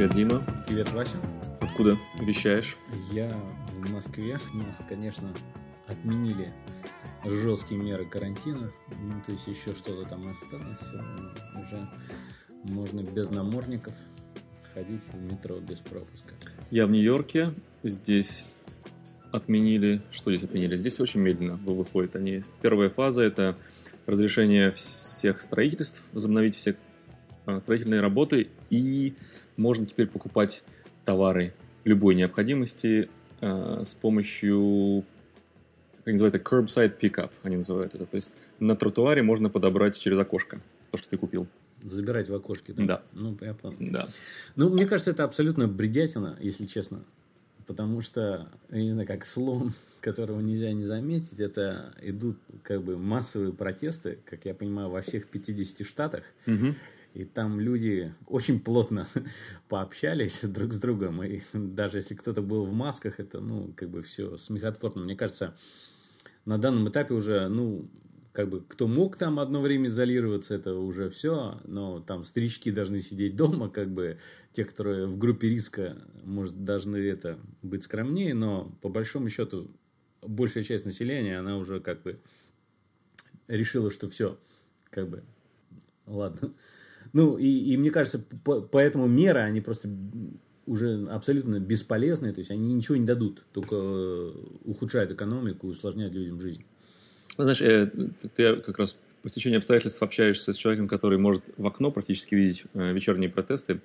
Привет, Дима. Привет, Вася. Откуда вещаешь? Я в Москве. У нас, конечно, отменили жесткие меры карантина. Ну, то есть еще что-то там осталось. Уже можно без намордников ходить в метро без пропуска. Я в Нью-Йорке. Здесь отменили... Что здесь отменили? Здесь очень медленно выходят они. Первая фаза – это разрешение всех строительств, возобновить все а, строительные работы и можно теперь покупать товары любой необходимости э, с помощью, как они называют это, curbside pickup, они называют это. То есть на тротуаре можно подобрать через окошко то, что ты купил. Забирать в окошке, да? Да. Ну, я понял. Да. Ну, мне кажется, это абсолютно бредятина, если честно. Потому что, я не знаю, как слон, которого нельзя не заметить, это идут как бы массовые протесты, как я понимаю, во всех 50 штатах. Угу. И там люди очень плотно пообщались друг с другом. И даже если кто-то был в масках, это, ну, как бы все смехотворно. Мне кажется, на данном этапе уже, ну, как бы, кто мог там одно время изолироваться, это уже все, но там старички должны сидеть дома, как бы, те, которые в группе риска, может, должны это быть скромнее, но по большому счету большая часть населения, она уже как бы решила, что все, как бы, ладно, ну, и, и мне кажется, по, поэтому меры, они просто уже абсолютно бесполезные, то есть они ничего не дадут, только э, ухудшают экономику усложняют людям жизнь. Ну, знаешь, э, ты как раз по стечению обстоятельств общаешься с человеком, который может в окно практически видеть э, вечерние протесты.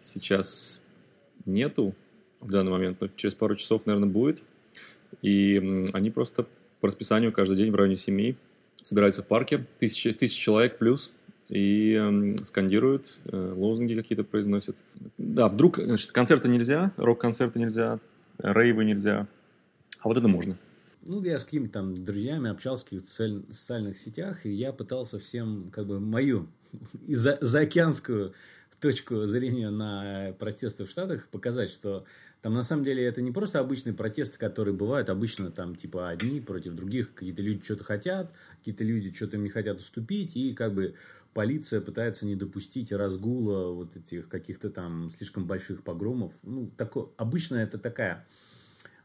Сейчас нету в данный момент, но через пару часов, наверное, будет. И они просто по расписанию каждый день в районе 7 собираются в парке. Тысяча, тысяча человек плюс и э, скандируют, э, лозунги какие-то произносят. Да, вдруг, значит, концерты нельзя, рок-концерты нельзя, рейвы нельзя, а вот это можно. Ну, я с какими-то там друзьями общался в каких-то социальных сетях, и я пытался всем, как бы, мою за заокеанскую точку зрения на протесты в Штатах показать, что там на самом деле это не просто обычные протесты, которые бывают обычно там типа одни против других, какие-то люди что-то хотят, какие-то люди что-то им не хотят уступить, и как бы полиция пытается не допустить разгула вот этих каких-то там слишком больших погромов. Ну, такое, обычно это такая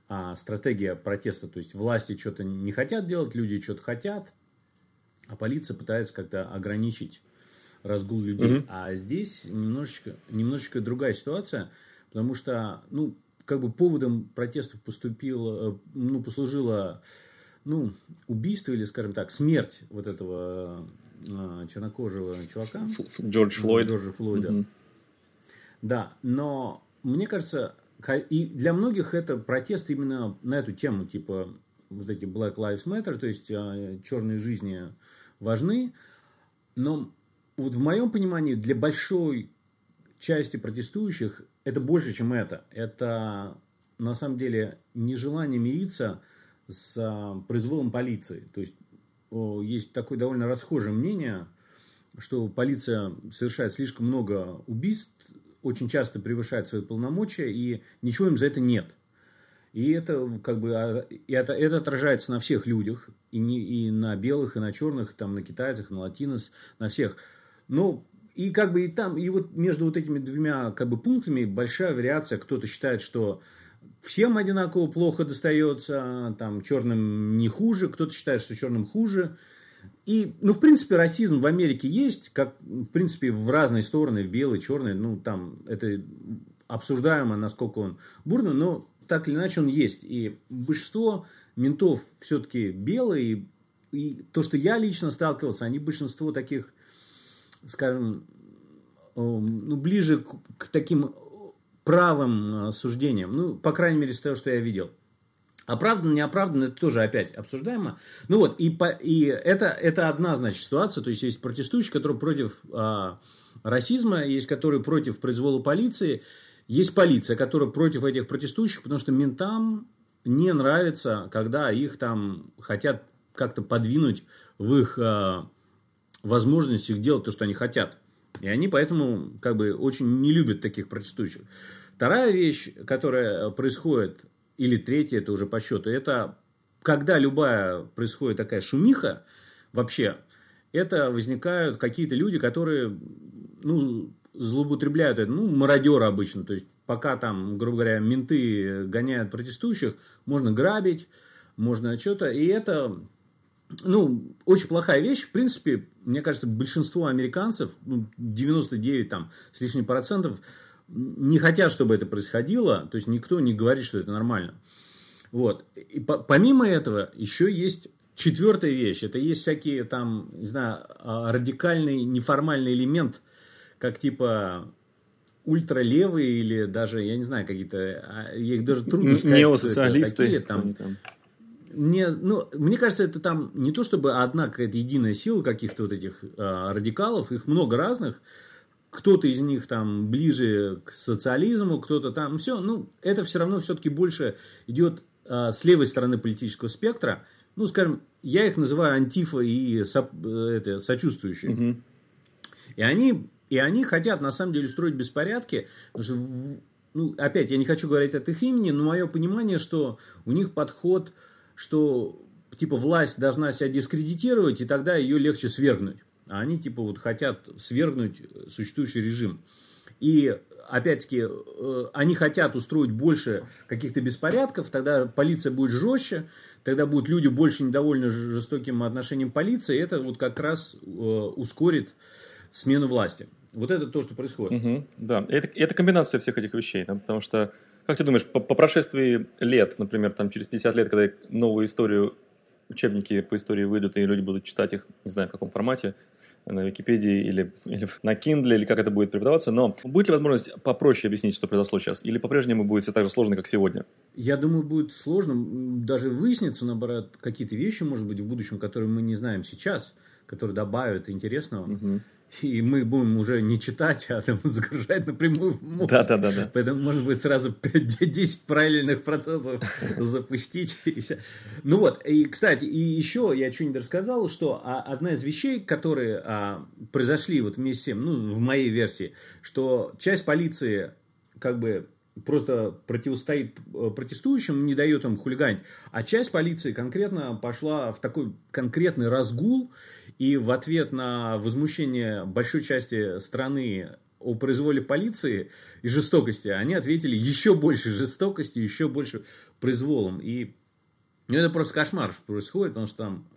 а, стратегия протеста, то есть власти что-то не хотят делать, люди что-то хотят, а полиция пытается как-то ограничить разгул людей. Mm-hmm. А здесь немножечко, немножечко другая ситуация, потому что, ну, как бы поводом протестов поступило, ну, послужило, ну, убийство или, скажем так, смерть вот этого э, чернокожего чувака. Джордж Флойд. Джорджа Флойда. Mm-hmm. Да, но мне кажется, и для многих это протест именно на эту тему, типа вот эти Black Lives Matter, то есть э, черные жизни важны, но вот в моем понимании для большой части протестующих это больше, чем это. Это на самом деле нежелание мириться с а, произволом полиции. То есть есть такое довольно расхожее мнение, что полиция совершает слишком много убийств, очень часто превышает свои полномочия, и ничего им за это нет. И это как бы а, и это, это отражается на всех людях, и, не, и на белых, и на черных, там, на китайцах, на латинос, на всех. Но и как бы и там, и вот между вот этими двумя как бы пунктами большая вариация. Кто-то считает, что всем одинаково плохо достается, там черным не хуже, кто-то считает, что черным хуже. И, ну, в принципе, расизм в Америке есть, как, в принципе, в разные стороны, в белый, черный, ну, там, это обсуждаемо, насколько он бурный, но так или иначе он есть. И большинство ментов все-таки белые, и то, что я лично сталкивался, они большинство таких скажем, ну, ближе к, к таким правым суждениям. Ну, по крайней мере, с того, что я видел. Оправданно, неоправданно, это тоже опять обсуждаемо. Ну вот, и, по, и это, это одна, значит, ситуация. То есть, есть протестующие, которые против а, расизма, есть которые против произвола полиции. Есть полиция, которая против этих протестующих, потому что ментам не нравится, когда их там хотят как-то подвинуть в их а, возможность их делать то, что они хотят. И они поэтому как бы очень не любят таких протестующих. Вторая вещь, которая происходит, или третья, это уже по счету, это когда любая происходит такая шумиха, вообще, это возникают какие-то люди, которые, ну, злоупотребляют это, ну, мародеры обычно, то есть пока там, грубо говоря, менты гоняют протестующих, можно грабить, можно что-то, и это, ну, очень плохая вещь, в принципе, мне кажется, большинство американцев, ну, 99 там с лишним процентов, не хотят, чтобы это происходило, то есть никто не говорит, что это нормально. Вот. И по помимо этого, еще есть четвертая вещь. Это есть всякие там, не знаю, а, радикальный неформальный элемент, как типа ультралевые или даже, я не знаю, какие-то, а, их даже трудно сказать, Неосоциалисты. Такие, там, там. Не, ну, мне кажется, это там не то чтобы одна какая-то единая сила каких-то вот этих э, радикалов, их много разных. Кто-то из них там ближе к социализму, кто-то там все. Ну, это все равно все-таки больше идет э, с левой стороны политического спектра. Ну, скажем, я их называю антифа и со, э, это, сочувствующие. Угу. И они и они хотят, на самом деле, строить беспорядки. Что, ну, опять, я не хочу говорить от их имени, но мое понимание, что у них подход, что типа власть должна себя дискредитировать, и тогда ее легче свергнуть. А они типа вот хотят свергнуть существующий режим. И опять-таки, э, они хотят устроить больше каких-то беспорядков, тогда полиция будет жестче, тогда будут люди больше недовольны жестоким отношением полиции, и это вот как раз э, ускорит смену власти. Вот это то, что происходит. Угу, да, это, это комбинация всех этих вещей, да, потому что, как ты думаешь, по, по прошествии лет, например, там через 50 лет, когда новую историю, учебники по истории выйдут, и люди будут читать их, не знаю, в каком формате, на Википедии или, или на Kindle, или как это будет преподаваться, но будет ли возможность попроще объяснить, что произошло сейчас, или по-прежнему будет все так же сложно, как сегодня? Я думаю, будет сложно даже выясниться, наоборот, какие-то вещи, может быть, в будущем, которые мы не знаем сейчас, которые добавят интересного. Угу и мы будем уже не читать, а там загружать напрямую в мозг. Да, да, да, да. Поэтому, может быть, сразу 10 параллельных процессов запустить. Ну вот, и, кстати, и еще я что-нибудь рассказал, что а, одна из вещей, которые а, произошли вот вместе с тем, ну, в моей версии, что часть полиции как бы просто противостоит э, протестующим, не дает им хулиганить, а часть полиции конкретно пошла в такой конкретный разгул, и в ответ на возмущение большой части страны о произволе полиции и жестокости, они ответили еще больше жестокостью, еще больше произволом. И ну, это просто кошмар происходит, потому что там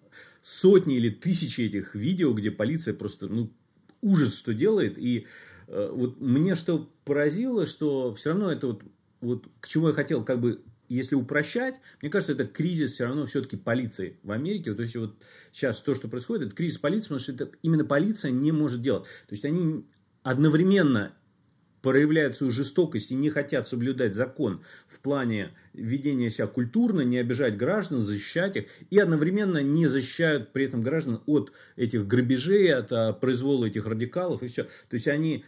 сотни или тысячи этих видео, где полиция просто, ну, ужас, что делает. И э, вот мне что поразило, что все равно это вот, вот к чему я хотел как бы если упрощать, мне кажется, это кризис все равно все-таки полиции в Америке. То есть, вот сейчас то, что происходит, это кризис полиции, потому что это именно полиция не может делать. То есть, они одновременно проявляют свою жестокость и не хотят соблюдать закон в плане ведения себя культурно, не обижать граждан, защищать их, и одновременно не защищают при этом граждан от этих грабежей, от а, произвола этих радикалов и все. То есть они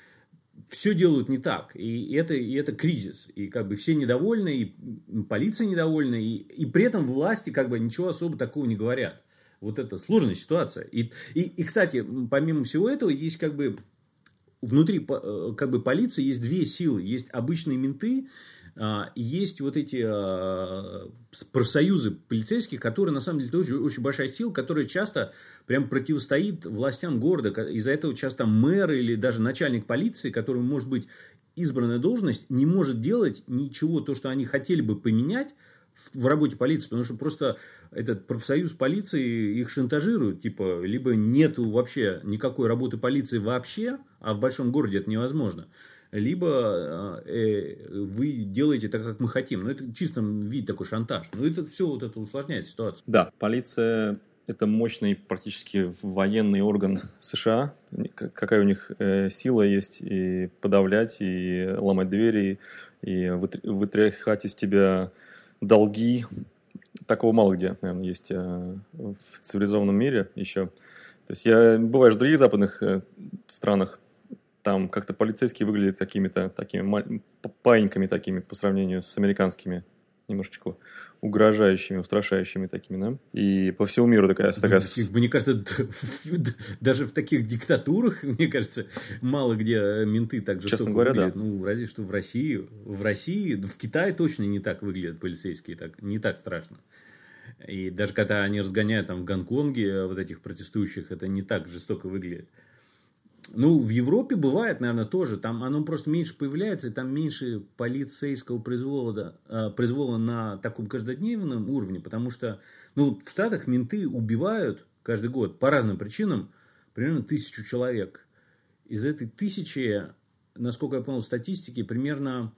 все делают не так. И это, и это кризис. И как бы все недовольны, и полиция недовольна, и, и при этом власти как бы ничего особо такого не говорят. Вот это сложная ситуация. И, и, и кстати, помимо всего этого, есть как бы внутри э, как бы полиции есть две силы. Есть обычные менты, есть вот эти а, профсоюзы полицейских, которые на самом деле тоже очень большая сила, которая часто прям противостоит властям города. Из-за этого часто мэр или даже начальник полиции, который может быть избранная должность, не может делать ничего, то, что они хотели бы поменять в работе полиции, потому что просто этот профсоюз полиции их шантажирует, типа, либо нету вообще никакой работы полиции вообще, а в большом городе это невозможно, либо э, вы делаете так, как мы хотим. Ну, это в чистом виде такой шантаж. Но это все вот это усложняет ситуацию. Да, полиция это мощный практически военный орган США. Какая у них э, сила есть и подавлять, и ломать двери, и вытряхать из тебя долги. Такого мало где, наверное, есть э, в цивилизованном мире еще. То есть я бываешь в других западных э, странах, там как-то полицейские выглядят какими-то такими паиньками такими по сравнению с американскими немножечко угрожающими, устрашающими такими, да? И по всему миру такая... такая... Мне кажется, даже в таких диктатурах, мне кажется, мало где менты так жестоко Честно говоря, выглядят. Да. Ну, разве что в России. В России, в Китае точно не так выглядят полицейские, так, не так страшно. И даже когда они разгоняют там в Гонконге вот этих протестующих, это не так жестоко выглядит. Ну, в Европе бывает, наверное, тоже. Там оно просто меньше появляется, и там меньше полицейского произвола, э, произвола на таком каждодневном уровне. Потому что, ну, в Штатах менты убивают каждый год по разным причинам примерно тысячу человек. Из этой тысячи, насколько я понял, статистики, примерно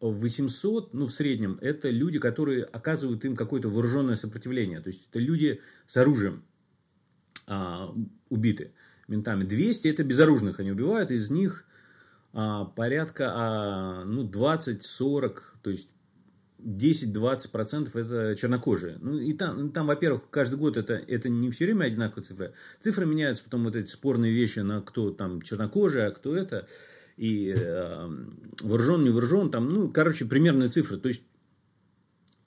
800, ну, в среднем, это люди, которые оказывают им какое-то вооруженное сопротивление. То есть, это люди с оружием а, убиты ментами. 200 это безоружных они убивают, из них а, порядка а, ну, 20-40, то есть 10-20% это чернокожие. Ну, и там, там, во-первых, каждый год это, это не все время одинаковые цифры. Цифры меняются, потом вот эти спорные вещи на кто там чернокожий, а кто это. И э, вооружен, не вооружен, там, ну, короче, примерные цифры. То есть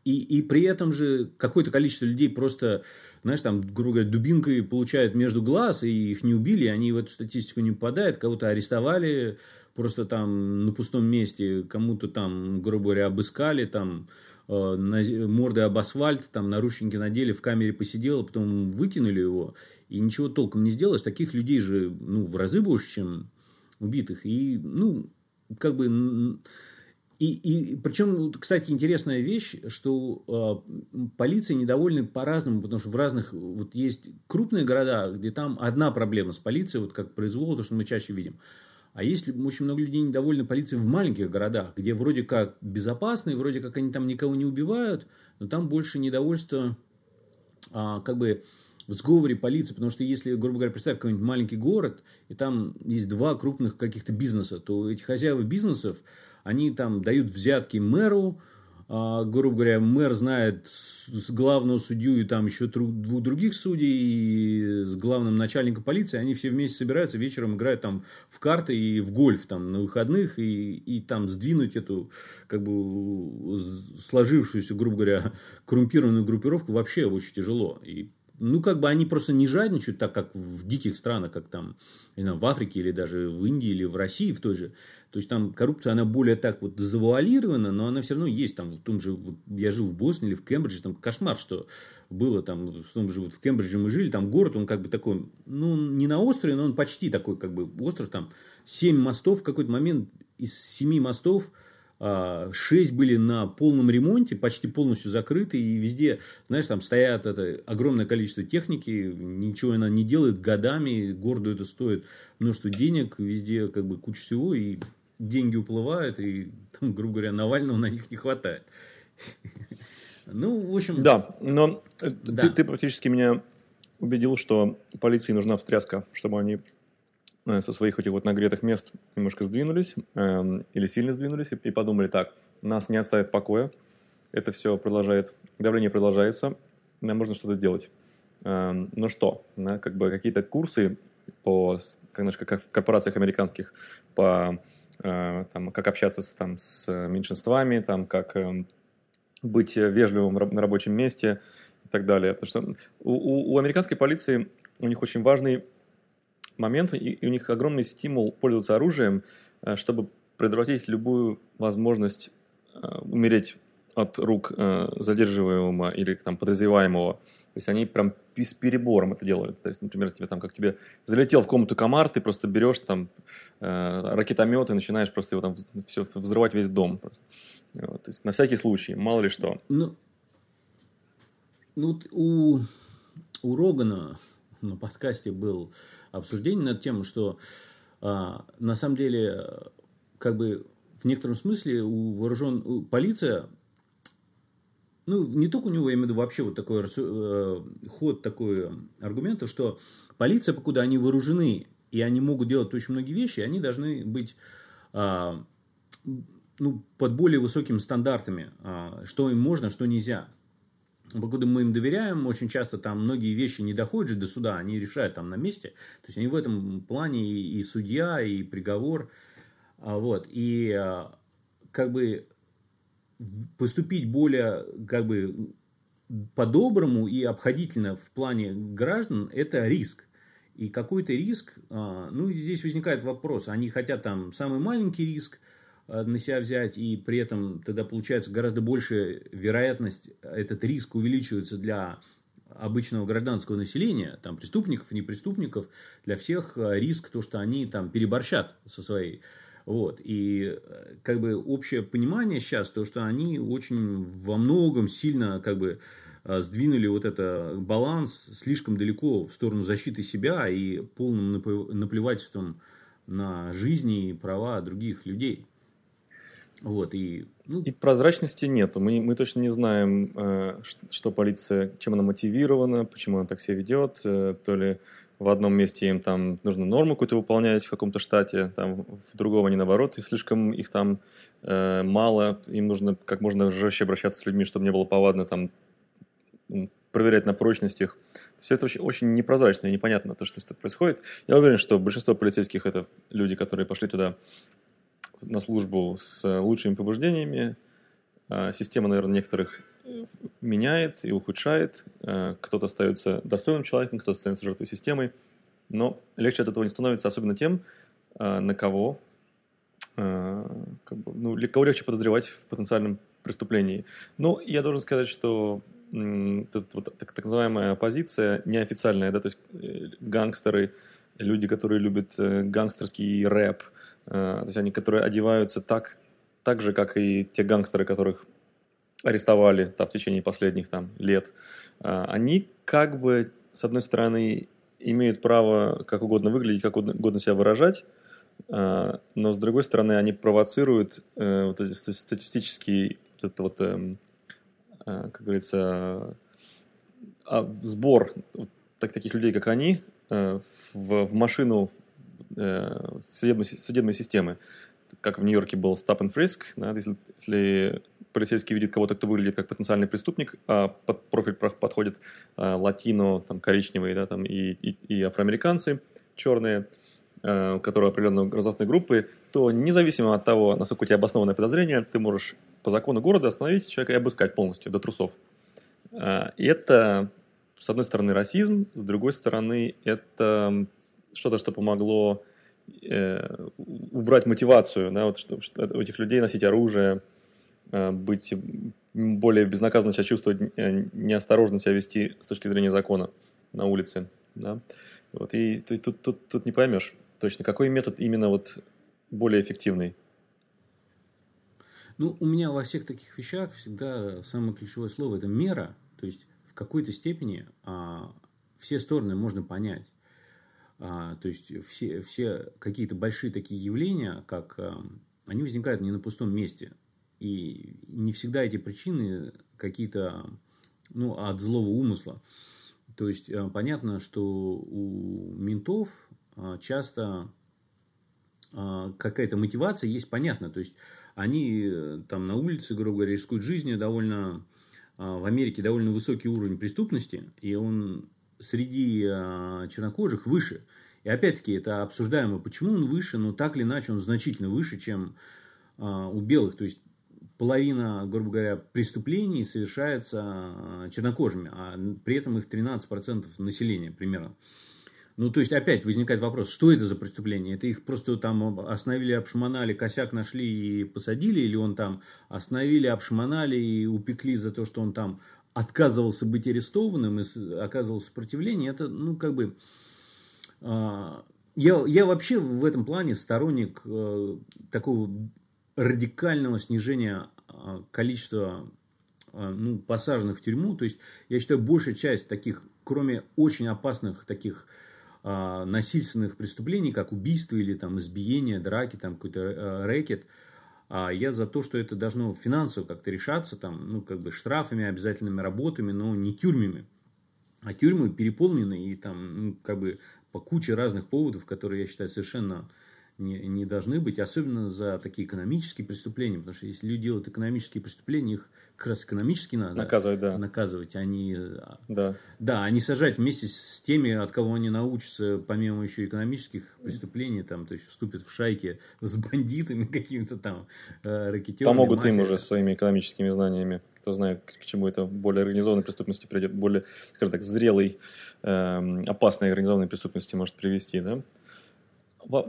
и, и при этом же какое-то количество людей просто, знаешь, там, грубо говоря, дубинкой получают между глаз, и их не убили, они в эту статистику не попадают, кого-то арестовали просто там на пустом месте, кому-то там, грубо говоря, обыскали, там, э, на, морды об асфальт, там, наручники надели, в камере посидел, а потом выкинули его, и ничего толком не сделаешь. Таких людей же, ну, в разы больше, чем убитых. И, ну, как бы и, и причем, кстати, интересная вещь, что э, полиция недовольны по-разному, потому что в разных, вот есть крупные города, где там одна проблема с полицией, вот как произвол, то, что мы чаще видим. А есть очень много людей недовольны полицией в маленьких городах, где вроде как безопасно, и вроде как они там никого не убивают, но там больше недовольство а, как бы в сговоре полиции, потому что если, грубо говоря, представь какой-нибудь маленький город, и там есть два крупных каких-то бизнеса, то эти хозяева бизнесов, они там дают взятки мэру, а, грубо говоря, мэр знает с главного судью и там еще двух других судей, и с главным начальником полиции, они все вместе собираются, вечером играют там в карты и в гольф там на выходных, и, и там сдвинуть эту как бы сложившуюся, грубо говоря, коррумпированную группировку вообще очень тяжело. И ну, как бы они просто не жадничают так, как в диких странах, как там, не знаю, в Африке или даже в Индии или в России в той же. То есть там коррупция, она более так вот завуалирована, но она все равно есть. Там в том же, вот, я жил в Бостоне или в Кембридже, там кошмар, что было там, в том же вот в Кембридже мы жили, там город, он как бы такой, ну, не на острове, но он почти такой, как бы остров, там семь мостов в какой-то момент, из семи мостов шесть были на полном ремонте, почти полностью закрыты, и везде, знаешь, там стоят это огромное количество техники, ничего она не делает годами, городу это стоит множество денег, везде как бы куча всего, и деньги уплывают, и, там, грубо говоря, Навального на них не хватает. Ну, в общем... Да, но да. Ты, ты практически меня убедил, что полиции нужна встряска, чтобы они э, со своих этих вот нагретых мест немножко сдвинулись э, или сильно сдвинулись и, подумали, так, нас не оставит покоя, это все продолжает, давление продолжается, нам нужно что-то сделать. Э, ну что, как бы какие-то курсы по, как, как в корпорациях американских по Э, там, как общаться там, с меньшинствами, там, как эм, быть вежливым на рабочем месте и так далее. Потому что у, у американской полиции у них очень важный момент, и у них огромный стимул пользоваться оружием, э, чтобы предотвратить любую возможность э, умереть от рук задерживаемого или там, подозреваемого. То есть они прям с перебором это делают. То есть, например, тебе там, как тебе залетел в комнату комар, ты просто берешь там э, ракетомет и начинаешь просто его там все взрывать весь дом. Вот, то есть на всякий случай, мало ли что. Ну, ну у, у Рогана на подкасте был обсуждение над тем, что а, на самом деле как бы в некотором смысле у вооружен у, полиция ну, не только у него, я имею в виду вообще вот такой э, ход такой аргумента, что полиция, покуда они вооружены, и они могут делать очень многие вещи, они должны быть э, ну, под более высокими стандартами, э, что им можно, что нельзя. Покуда мы им доверяем, очень часто там многие вещи не доходят же до суда, они решают там на месте. То есть они в этом плане и, и судья, и приговор. А, вот. И а, как бы поступить более как бы по-доброму и обходительно в плане граждан – это риск. И какой-то риск, а, ну, здесь возникает вопрос, они хотят там самый маленький риск на себя взять, и при этом тогда получается гораздо больше вероятность, этот риск увеличивается для обычного гражданского населения, там преступников, не преступников, для всех э, риск то, что они там переборщат со своей вот. И э, как бы общее понимание сейчас, то, что они очень во многом сильно как бы э, сдвинули вот это баланс слишком далеко в сторону защиты себя и полным наплевательством на жизни и права других людей. Вот, и, ну... и прозрачности нету. Мы, мы точно не знаем, э, что полиция, чем она мотивирована, почему она так себя ведет. Э, то ли в одном месте им там нужно норму какую-то выполнять в каком-то штате, там в другом они наоборот, и слишком их там э, мало, им нужно как можно жестче обращаться с людьми, чтобы не было повадно там проверять на прочность их. Все это очень, очень непрозрачно и непонятно, то, что происходит. Я уверен, что большинство полицейских это люди, которые пошли туда на службу с лучшими побуждениями. А, система, наверное, некоторых э, меняет и ухудшает. А, кто-то остается достойным человеком, кто-то становится жертвой системы. Но легче от этого не становится, особенно тем, а, на кого, как бы, ну, кого легче подозревать в потенциальном преступлении. Но я должен сказать, что вот так, так называемая оппозиция неофициальная, да, то есть э, гангстеры, люди, которые любят э, гангстерский рэп, Э, то есть они, которые одеваются так, так же, как и те гангстеры, которых арестовали там, в течение последних там, лет, э, они как бы, с одной стороны, имеют право как угодно выглядеть, как угодно себя выражать, э, но с другой стороны, они провоцируют вот эти статистический вот это вот, эм, как говорится, а, сбор так, таких людей, как они, в машину э, судебной, судебной системы. Как в Нью-Йорке был stop and frisk, да, если, если полицейский видит кого-то, кто выглядит как потенциальный преступник, а под профиль подходит а, латино, там, коричневые, да, там, и, и, и афроамериканцы черные, у которых определенной гражданской группы, то независимо от того, насколько у тебя обоснованное подозрение, ты можешь по закону города остановить человека и обыскать полностью до трусов. А, и это, с одной стороны, расизм, с другой стороны, это что-то, что помогло э, убрать мотивацию, да, вот, что, что у этих людей носить оружие, э, быть более безнаказанно себя чувствовать, э, неосторожно себя вести с точки зрения закона на улице. Да? Вот, и ты тут, тут, тут не поймешь точно, какой метод именно вот более эффективный. Ну, у меня во всех таких вещах всегда самое ключевое слово – это мера. То есть, в какой-то степени а, все стороны можно понять. А, то есть все, все какие-то большие такие явления, как а, они возникают не на пустом месте. И не всегда эти причины какие-то ну, от злого умысла. То есть а, понятно, что у ментов часто какая-то мотивация есть, понятно. То есть они э, там на улице, грубо говоря, рискуют жизнью довольно в Америке довольно высокий уровень преступности, и он среди а, чернокожих выше. И опять-таки это обсуждаемо, почему он выше, но так или иначе он значительно выше, чем а, у белых. То есть половина, грубо говоря, преступлений совершается а, чернокожими, а при этом их 13% населения примерно. Ну, то есть, опять возникает вопрос, что это за преступление? Это их просто там остановили, обшамонали, косяк нашли и посадили? Или он там остановили, обшамонали и упекли за то, что он там отказывался быть арестованным и оказывал сопротивление, это, ну, как бы... Э, я, я вообще в этом плане сторонник э, такого радикального снижения э, количества э, ну, посаженных в тюрьму. То есть, я считаю, большая часть таких, кроме очень опасных таких насильственных преступлений, как убийство или там избиение, драки, там какой-то э, рэкет, а я за то, что это должно финансово как-то решаться, там, ну, как бы штрафами, обязательными работами, но не тюрьмами. А тюрьмы переполнены и там, ну, как бы по куче разных поводов, которые я считаю совершенно не, не должны быть, особенно за такие экономические преступления, потому что если люди делают экономические преступления, их как раз экономически надо наказывать, да. наказывать, они, а да. да, они сажать вместе с теми, от кого они научатся, помимо еще экономических преступлений, там, то есть вступят в шайки с бандитами какими-то там, э, ракетерами. Помогут мафия. им уже своими экономическими знаниями кто знает, к чему это более организованной преступности придет, более, скажем так, зрелой, э, опасной организованной преступности может привести, да?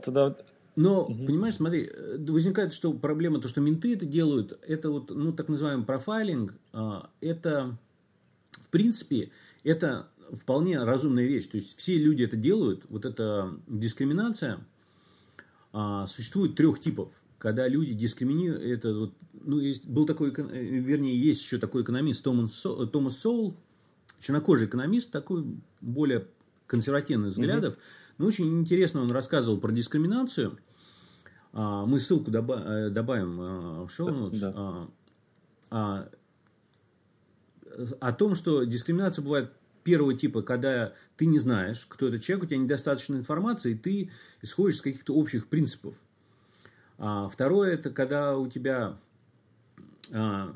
Тогда но, угу. понимаешь, смотри, э, возникает, что проблема, то, что менты это делают, это вот, ну, так называемый профайлинг, а, это, в принципе, это вполне разумная вещь. То есть все люди это делают. Вот эта дискриминация а, существует трех типов. Когда люди дискриминируют, это вот, ну, есть, был такой, вернее, есть еще такой экономист Томас, Со, Томас Соул, чернокожий экономист, такой более консервативных взглядов. Угу. Но очень интересно он рассказывал про дискриминацию. А, мы ссылку доба- э, добавим а, в шоу да. А, о том, что дискриминация бывает первого типа, когда ты не знаешь, кто этот человек, у тебя недостаточно информации, и ты исходишь из каких-то общих принципов. А второе, это когда у тебя а,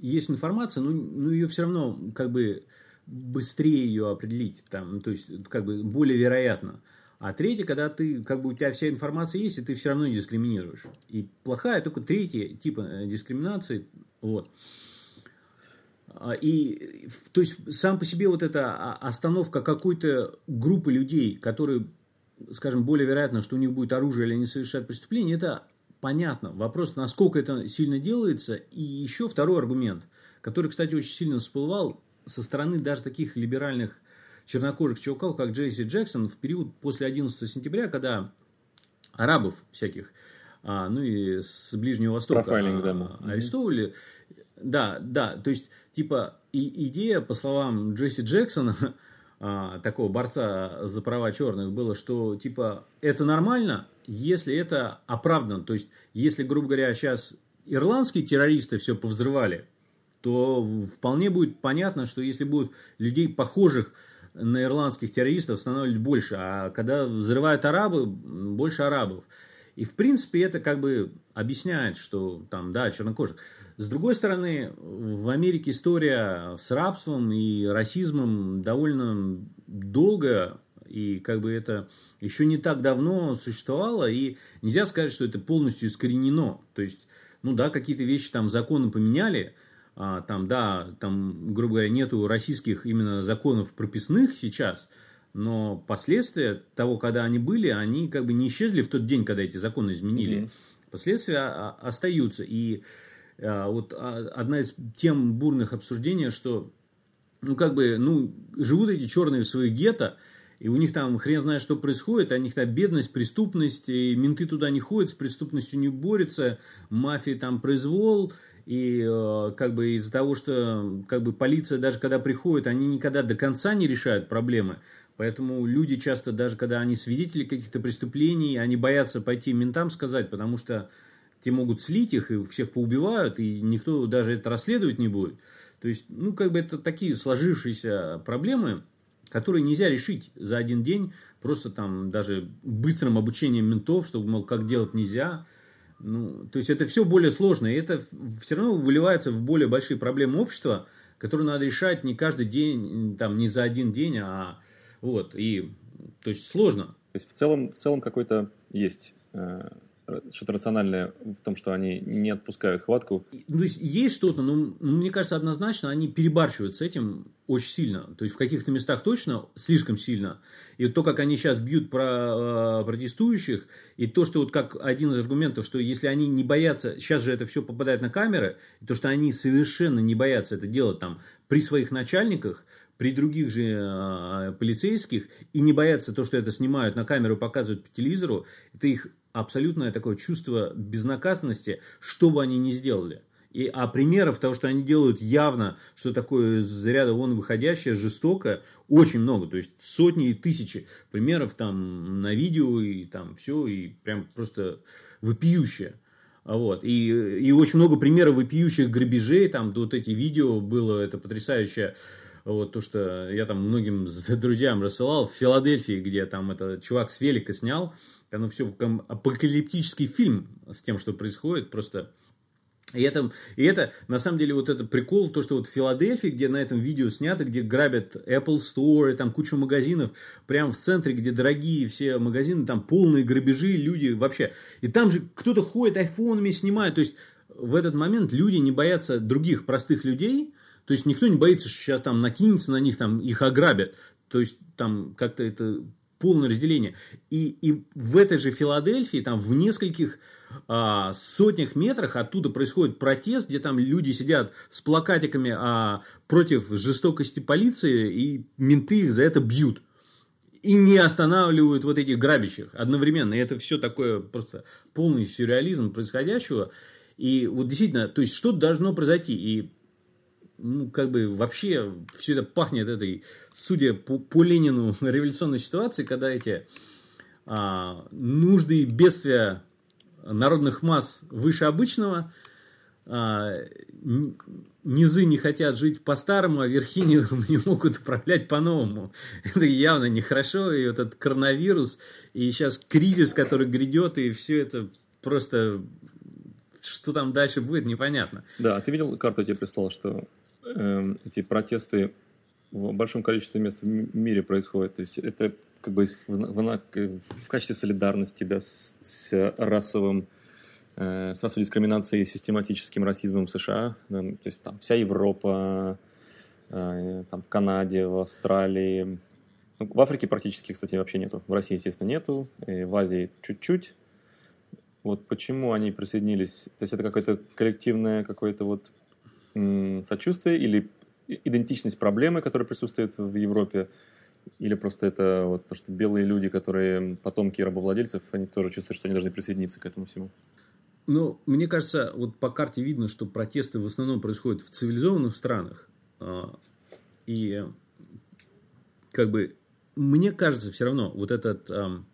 есть информация, но, но ее все равно как бы быстрее ее определить, там, то есть как бы более вероятно. А третье, когда ты, как бы у тебя вся информация есть, и ты все равно не дискриминируешь. И плохая только третья типа э, дискриминации. Вот. А, и, то есть, сам по себе вот эта остановка какой-то группы людей, которые, скажем, более вероятно, что у них будет оружие или они совершают преступление, это понятно. Вопрос, насколько это сильно делается. И еще второй аргумент, который, кстати, очень сильно всплывал со стороны даже таких либеральных чернокожих чуваков, как Джейси Джексон, в период после 11 сентября, когда арабов всяких, а, ну и с Ближнего Востока а, арестовывали, да, да, то есть, типа, и идея, по словам Джесси Джексона, а, такого борца за права черных, было, что, типа, это нормально, если это оправдано. То есть, если, грубо говоря, сейчас ирландские террористы все повзрывали, то вполне будет понятно, что если будут людей, похожих на ирландских террористов, становится больше. А когда взрывают арабы, больше арабов. И, в принципе, это как бы объясняет, что там, да, чернокожих. С другой стороны, в Америке история с рабством и расизмом довольно долго, и как бы это еще не так давно существовало, и нельзя сказать, что это полностью искоренено. То есть, ну да, какие-то вещи там законы поменяли, а, там, да, там, грубо говоря, нету российских именно законов прописных сейчас, но последствия того, когда они были, они как бы не исчезли в тот день, когда эти законы изменили. Mm-hmm. Последствия остаются. И а, вот а, одна из тем бурных обсуждений, что ну, как бы, ну, живут эти черные в своих гетто, и у них там хрен знает, что происходит, а у них там бедность, преступность, и менты туда не ходят, с преступностью не борются, мафия там произвол, и э, как бы из-за того, что как бы полиция даже когда приходит, они никогда до конца не решают проблемы, поэтому люди часто даже когда они свидетели каких-то преступлений, они боятся пойти ментам сказать, потому что те могут слить их и всех поубивают, и никто даже это расследовать не будет. То есть, ну, как бы это такие сложившиеся проблемы, которые нельзя решить за один день, просто там даже быстрым обучением ментов, чтобы, мол, как делать нельзя. Ну, то есть, это все более сложно, и это все равно выливается в более большие проблемы общества, которые надо решать не каждый день, там, не за один день, а вот, и, то есть, сложно. То есть, в целом, в целом какой-то есть э, что-то рациональное в том, что они не отпускают хватку. Ну, то есть есть что-то, но мне кажется, однозначно они перебарщивают с этим очень сильно. То есть в каких-то местах точно слишком сильно. И то, как они сейчас бьют про э, протестующих, и то, что вот как один из аргументов, что если они не боятся, сейчас же это все попадает на камеры, то, что они совершенно не боятся это делать там при своих начальниках, при других же э, полицейских, и не боятся то, что это снимают на камеру, показывают по телевизору, это их абсолютное такое чувство безнаказанности, что бы они ни сделали. И, а примеров того, что они делают явно, что такое из ряда вон выходящее, жестоко, очень много. То есть сотни и тысячи примеров там на видео и там все, и прям просто вопиющее. Вот. И, и очень много примеров вопиющих грабежей. Там вот эти видео было, это потрясающее. Вот то, что я там многим друзьям рассылал в Филадельфии, где там этот чувак с велика снял оно все апокалиптический фильм с тем, что происходит, просто... И это, и это, на самом деле, вот это прикол, то, что вот в Филадельфии, где на этом видео снято, где грабят Apple Store, там кучу магазинов, прямо в центре, где дорогие все магазины, там полные грабежи, люди вообще. И там же кто-то ходит, айфонами снимает. То есть, в этот момент люди не боятся других простых людей, то есть, никто не боится, что сейчас там накинется на них, там их ограбят. То есть, там как-то это полное разделение. И, и в этой же Филадельфии, там в нескольких а, сотнях метрах оттуда происходит протест, где там люди сидят с плакатиками а, против жестокости полиции, и менты их за это бьют. И не останавливают вот этих грабящих одновременно. И это все такое просто полный сюрреализм происходящего. И вот действительно, то есть что-то должно произойти. И ну, как бы вообще все это пахнет этой, судя по, по Ленину, революционной ситуации, когда эти а, нужды и бедствия народных масс выше обычного, а, низы не хотят жить по-старому, а верхи не, не могут управлять по-новому. Это явно нехорошо, и этот коронавирус, и сейчас кризис, который грядет, и все это просто что там дальше будет, непонятно. Да, ты видел карту, я тебе прислал, что эти протесты в большом количестве мест в мире происходят. То есть это как бы в, в, в качестве солидарности да, с, с расовым э, с расовой дискриминацией и систематическим расизмом в США. Да, то есть там вся Европа, э, там в Канаде, в Австралии. Ну, в Африке практически, кстати, вообще нету. В России, естественно, нету. И в Азии чуть-чуть. Вот почему они присоединились? То есть это какое-то коллективное какое-то вот сочувствие или идентичность проблемы, которая присутствует в Европе, или просто это вот то, что белые люди, которые потомки рабовладельцев, они тоже чувствуют, что они должны присоединиться к этому всему? Ну, мне кажется, вот по карте видно, что протесты в основном происходят в цивилизованных странах. А, и как бы мне кажется все равно вот эта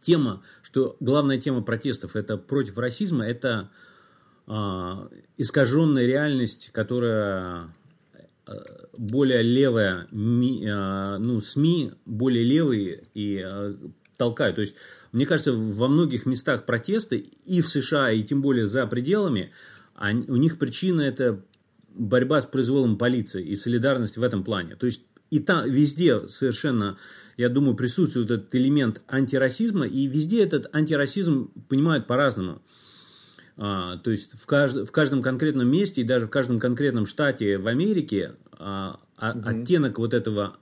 тема, что главная тема протестов это против расизма, это искаженная реальность, которая э, более левая, а, ну, СМИ более левые и э, толкают. То есть, мне кажется, во многих местах протесты и в США, и тем более за пределами, они, у них причина это борьба с произволом полиции и солидарность в этом плане. То есть, и там везде совершенно, я думаю, присутствует этот элемент антирасизма, и везде этот антирасизм понимают по-разному. А, то есть в, кажд, в каждом конкретном месте и даже в каждом конкретном штате в Америке а, а, угу. оттенок вот этого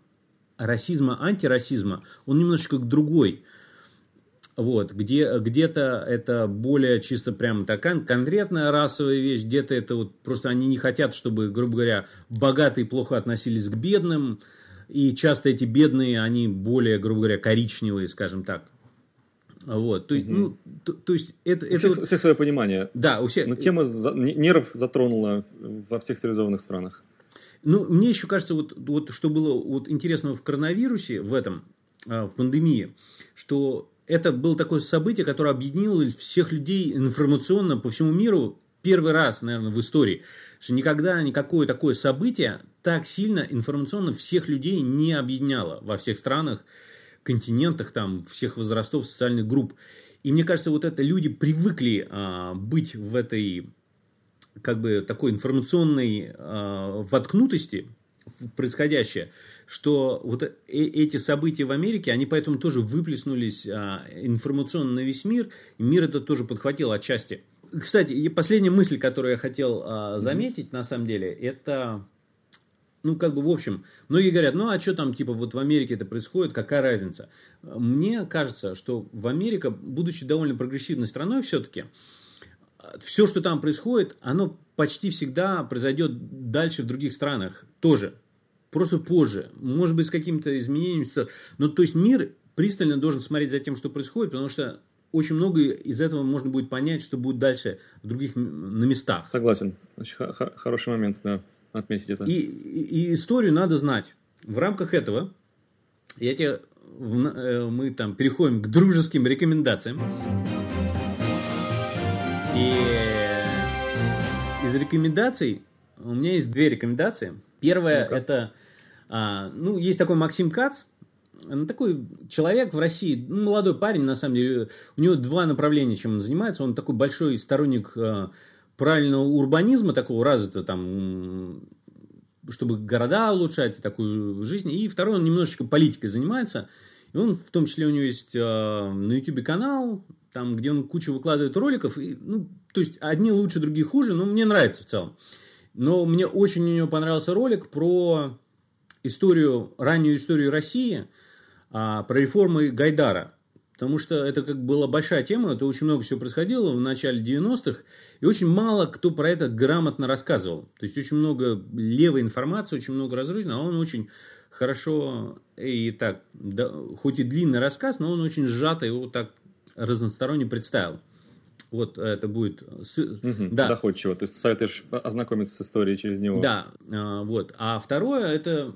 расизма, антирасизма, он немножечко другой. Вот, где, где-то это более чисто прям такая конкретная расовая вещь, где-то это вот просто они не хотят, чтобы, грубо говоря, богатые плохо относились к бедным, и часто эти бедные, они более, грубо говоря, коричневые, скажем так. Вот, то есть, угу. ну, то, то есть это, у это всех, вот... всех свое понимание. Да, у всех. Но тема за... нерв затронула во всех цивилизованных странах. Ну, мне еще кажется, вот, вот что было вот интересного в коронавирусе, в этом, а, в пандемии, что это было такое событие, которое объединило всех людей информационно по всему миру первый раз, наверное, в истории. Что никогда никакое такое событие так сильно информационно всех людей не объединяло во всех странах континентах, там, всех возрастов, социальных групп. И мне кажется, вот это люди привыкли а, быть в этой, как бы, такой информационной а, воткнутости в происходящее, что вот э эти события в Америке, они поэтому тоже выплеснулись а, информационно на весь мир, и мир это тоже подхватил отчасти. Кстати, и последняя мысль, которую я хотел а, заметить, mm-hmm. на самом деле, это ну, как бы, в общем, многие говорят, ну, а что там, типа, вот в Америке это происходит, какая разница? Мне кажется, что в Америке, будучи довольно прогрессивной страной все-таки, все, что там происходит, оно почти всегда произойдет дальше в других странах тоже. Просто позже. Может быть, с какими-то изменениями. Но, то есть, мир пристально должен смотреть за тем, что происходит, потому что очень много из этого можно будет понять, что будет дальше в других на местах. Согласен. Очень хороший момент, да отметить это. И, и, и историю надо знать. В рамках этого я тебе, э, мы там переходим к дружеским рекомендациям. И из рекомендаций у меня есть две рекомендации. Первая ну это, а, ну, есть такой Максим Кац, такой человек в России, ну, молодой парень, на самом деле, у него два направления, чем он занимается. Он такой большой сторонник а, правильного урбанизма, такого развитого, там, чтобы города улучшать, такую жизнь. И второй, он немножечко политикой занимается. И он, в том числе, у него есть э, на YouTube канал, там, где он кучу выкладывает роликов. И, ну, то есть, одни лучше, другие хуже, но мне нравится в целом. Но мне очень у него понравился ролик про историю, раннюю историю России, а, про реформы Гайдара. Потому что это как была большая тема, это очень много всего происходило в начале 90-х, и очень мало кто про это грамотно рассказывал. То есть очень много левой информации, очень много разрушено, а он очень хорошо и так, да, хоть и длинный рассказ, но он очень сжато его так разносторонне представил. Вот это будет... С... Угу, да. Доходчиво. То есть советуешь ознакомиться с историей через него. Да, а, вот. А второе это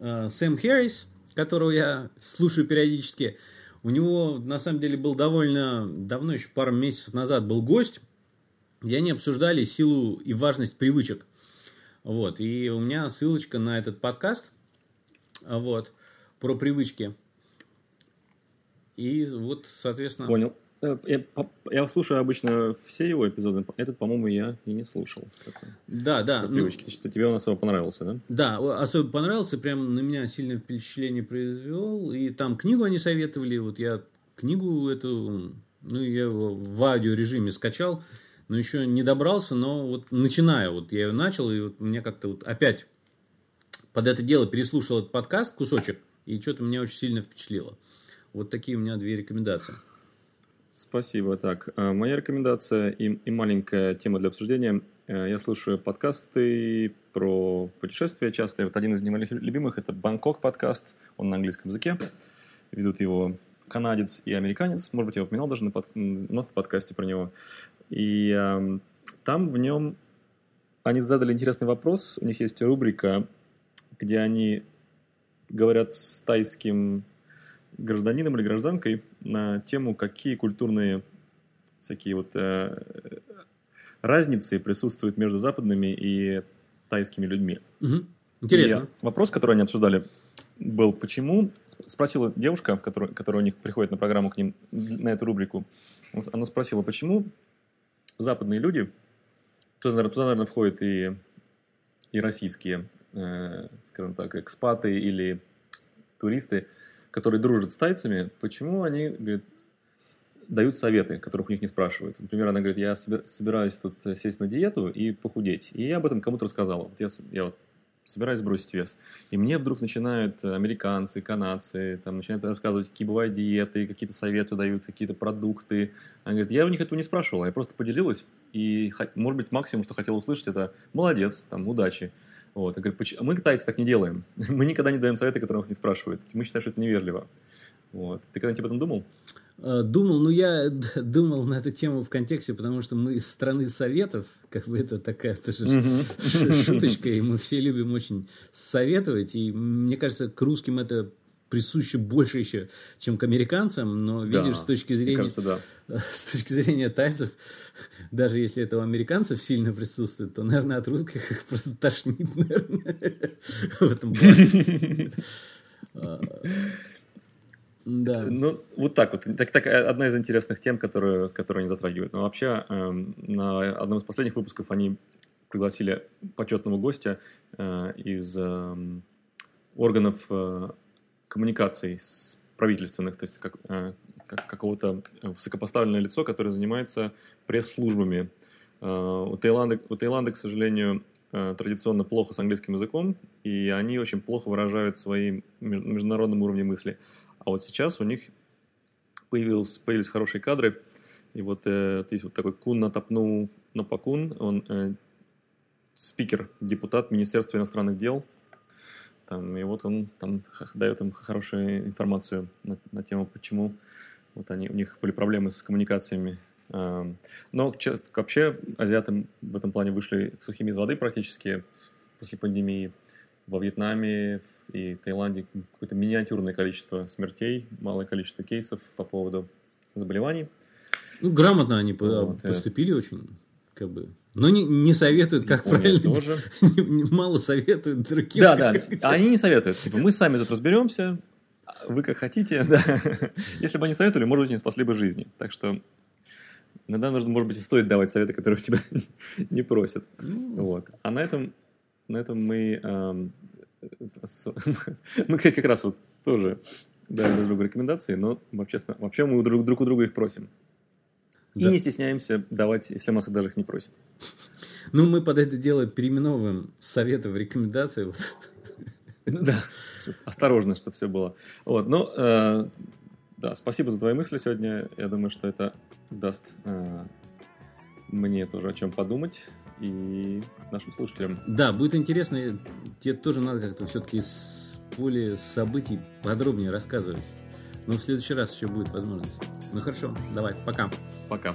Сэм Хэррис, которого я слушаю периодически. У него, на самом деле, был довольно давно, еще пару месяцев назад был гость, где они обсуждали силу и важность привычек. Вот, и у меня ссылочка на этот подкаст, вот, про привычки. И вот, соответственно... Понял. Э, я, я слушаю обычно все его эпизоды. Этот, по-моему, я и не слушал. Да, да. Ну, привычки. Ну, что тебе он особо понравился, да? Да, особо понравился. Прям на меня сильное впечатление произвел. И там книгу они советовали. Вот я книгу эту, ну, я его в аудиорежиме скачал, но еще не добрался, но вот начинаю. Вот я ее начал, и вот мне как-то вот опять под это дело переслушал этот подкаст, кусочек, и что-то меня очень сильно впечатлило. Вот такие у меня две рекомендации. Спасибо. Так, э, моя рекомендация и, и маленькая тема для обсуждения. Э, я слушаю подкасты про путешествия часто. вот один из моих любимых – это «Бангкок» подкаст. Он на английском языке. Ведут его канадец и американец. Может быть, я упоминал даже на, под, на подкасте про него. И э, там в нем они задали интересный вопрос. У них есть рубрика, где они говорят с тайским гражданином или гражданкой на тему, какие культурные всякие вот э, разницы присутствуют между западными и тайскими людьми. Угу. Интересно. И вопрос, который они обсуждали, был, почему, спросила девушка, которая, которая у них приходит на программу к ним, на эту рубрику, она спросила, почему западные люди, туда, наверное, туда, наверное входят и, и российские, э, скажем так, экспаты или туристы, которые дружат с тайцами, почему они говорит, дают советы, которых у них не спрашивают. Например, она говорит, я собираюсь тут сесть на диету и похудеть. И я об этом кому-то рассказала. Вот я, я вот собираюсь сбросить вес. И мне вдруг начинают американцы, канадцы, там, начинают рассказывать, какие бывают диеты, какие-то советы дают, какие-то продукты. Она говорит, я у них этого не спрашивала, я просто поделилась. И, может быть, максимум, что хотела услышать, это «молодец», там, «удачи». Вот. Я говорю, почему? мы, тайцы, так не делаем. мы никогда не даем советы, которые нас не спрашивают. Мы считаем, что это невежливо. Вот. Ты когда-нибудь об этом думал? Э, думал, ну я думал на эту тему в контексте, потому что мы из страны советов, как бы это такая тоже шуточка, и мы все любим очень советовать, и мне кажется, к русским это присуще больше еще, чем к американцам, но видишь, да, с точки зрения кажется, да. с точки зрения тайцев, даже если это у американцев сильно присутствует, то, наверное, от русских их просто тошнит, наверное, в этом плане. А, да. Ну, вот так вот. Так, так, одна из интересных тем, которую, которую они затрагивают. Но вообще, э, на одном из последних выпусков они пригласили почетного гостя э, из э, органов э, коммуникаций правительственных, то есть как, э, как, какого-то высокопоставленное лицо, которое занимается пресс-службами. Э, у Таиланда, у Таиланда, к сожалению, э, традиционно плохо с английским языком, и они очень плохо выражают свои на международном уровне мысли. А вот сейчас у них появились, появились хорошие кадры, и вот есть вот такой Кун Натапну Напакун, он спикер, депутат Министерства иностранных дел там, и вот он там дает им хорошую информацию на, на тему, почему вот они, у них были проблемы с коммуникациями. Но вообще азиаты в этом плане вышли сухими из воды практически после пандемии. Во Вьетнаме и Таиланде какое-то миниатюрное количество смертей, малое количество кейсов по поводу заболеваний. Ну, грамотно они вот, поступили э... очень, как бы. Но не, не советуют, как Япония правильно. Тоже. Мало советуют другим. Да, да. Они не советуют. Типа, мы сами тут разберемся, вы как хотите. Да. Если бы они советовали, может быть, не спасли бы жизни. Так что иногда нужно, может быть, и стоит давать советы, которые тебя не просят. Ну. Вот. А на этом, на этом мы, эм, мы как раз вот тоже дали друг другу рекомендации, но вообще, вообще мы друг, друг у друга их просим. И не стесняемся давать, если нас даже их не просят. Ну, мы под это дело переименовываем советы в рекомендации. Да. Осторожно, чтобы все было. Вот, ну, э, да, спасибо за твои мысли сегодня. Я думаю, что это даст э, мне тоже о чем подумать и нашим слушателям. Да, будет интересно. Тебе тоже надо как-то все-таки с поле событий подробнее рассказывать. Но в следующий раз еще будет возможность. Ну хорошо, давай, пока. Пока.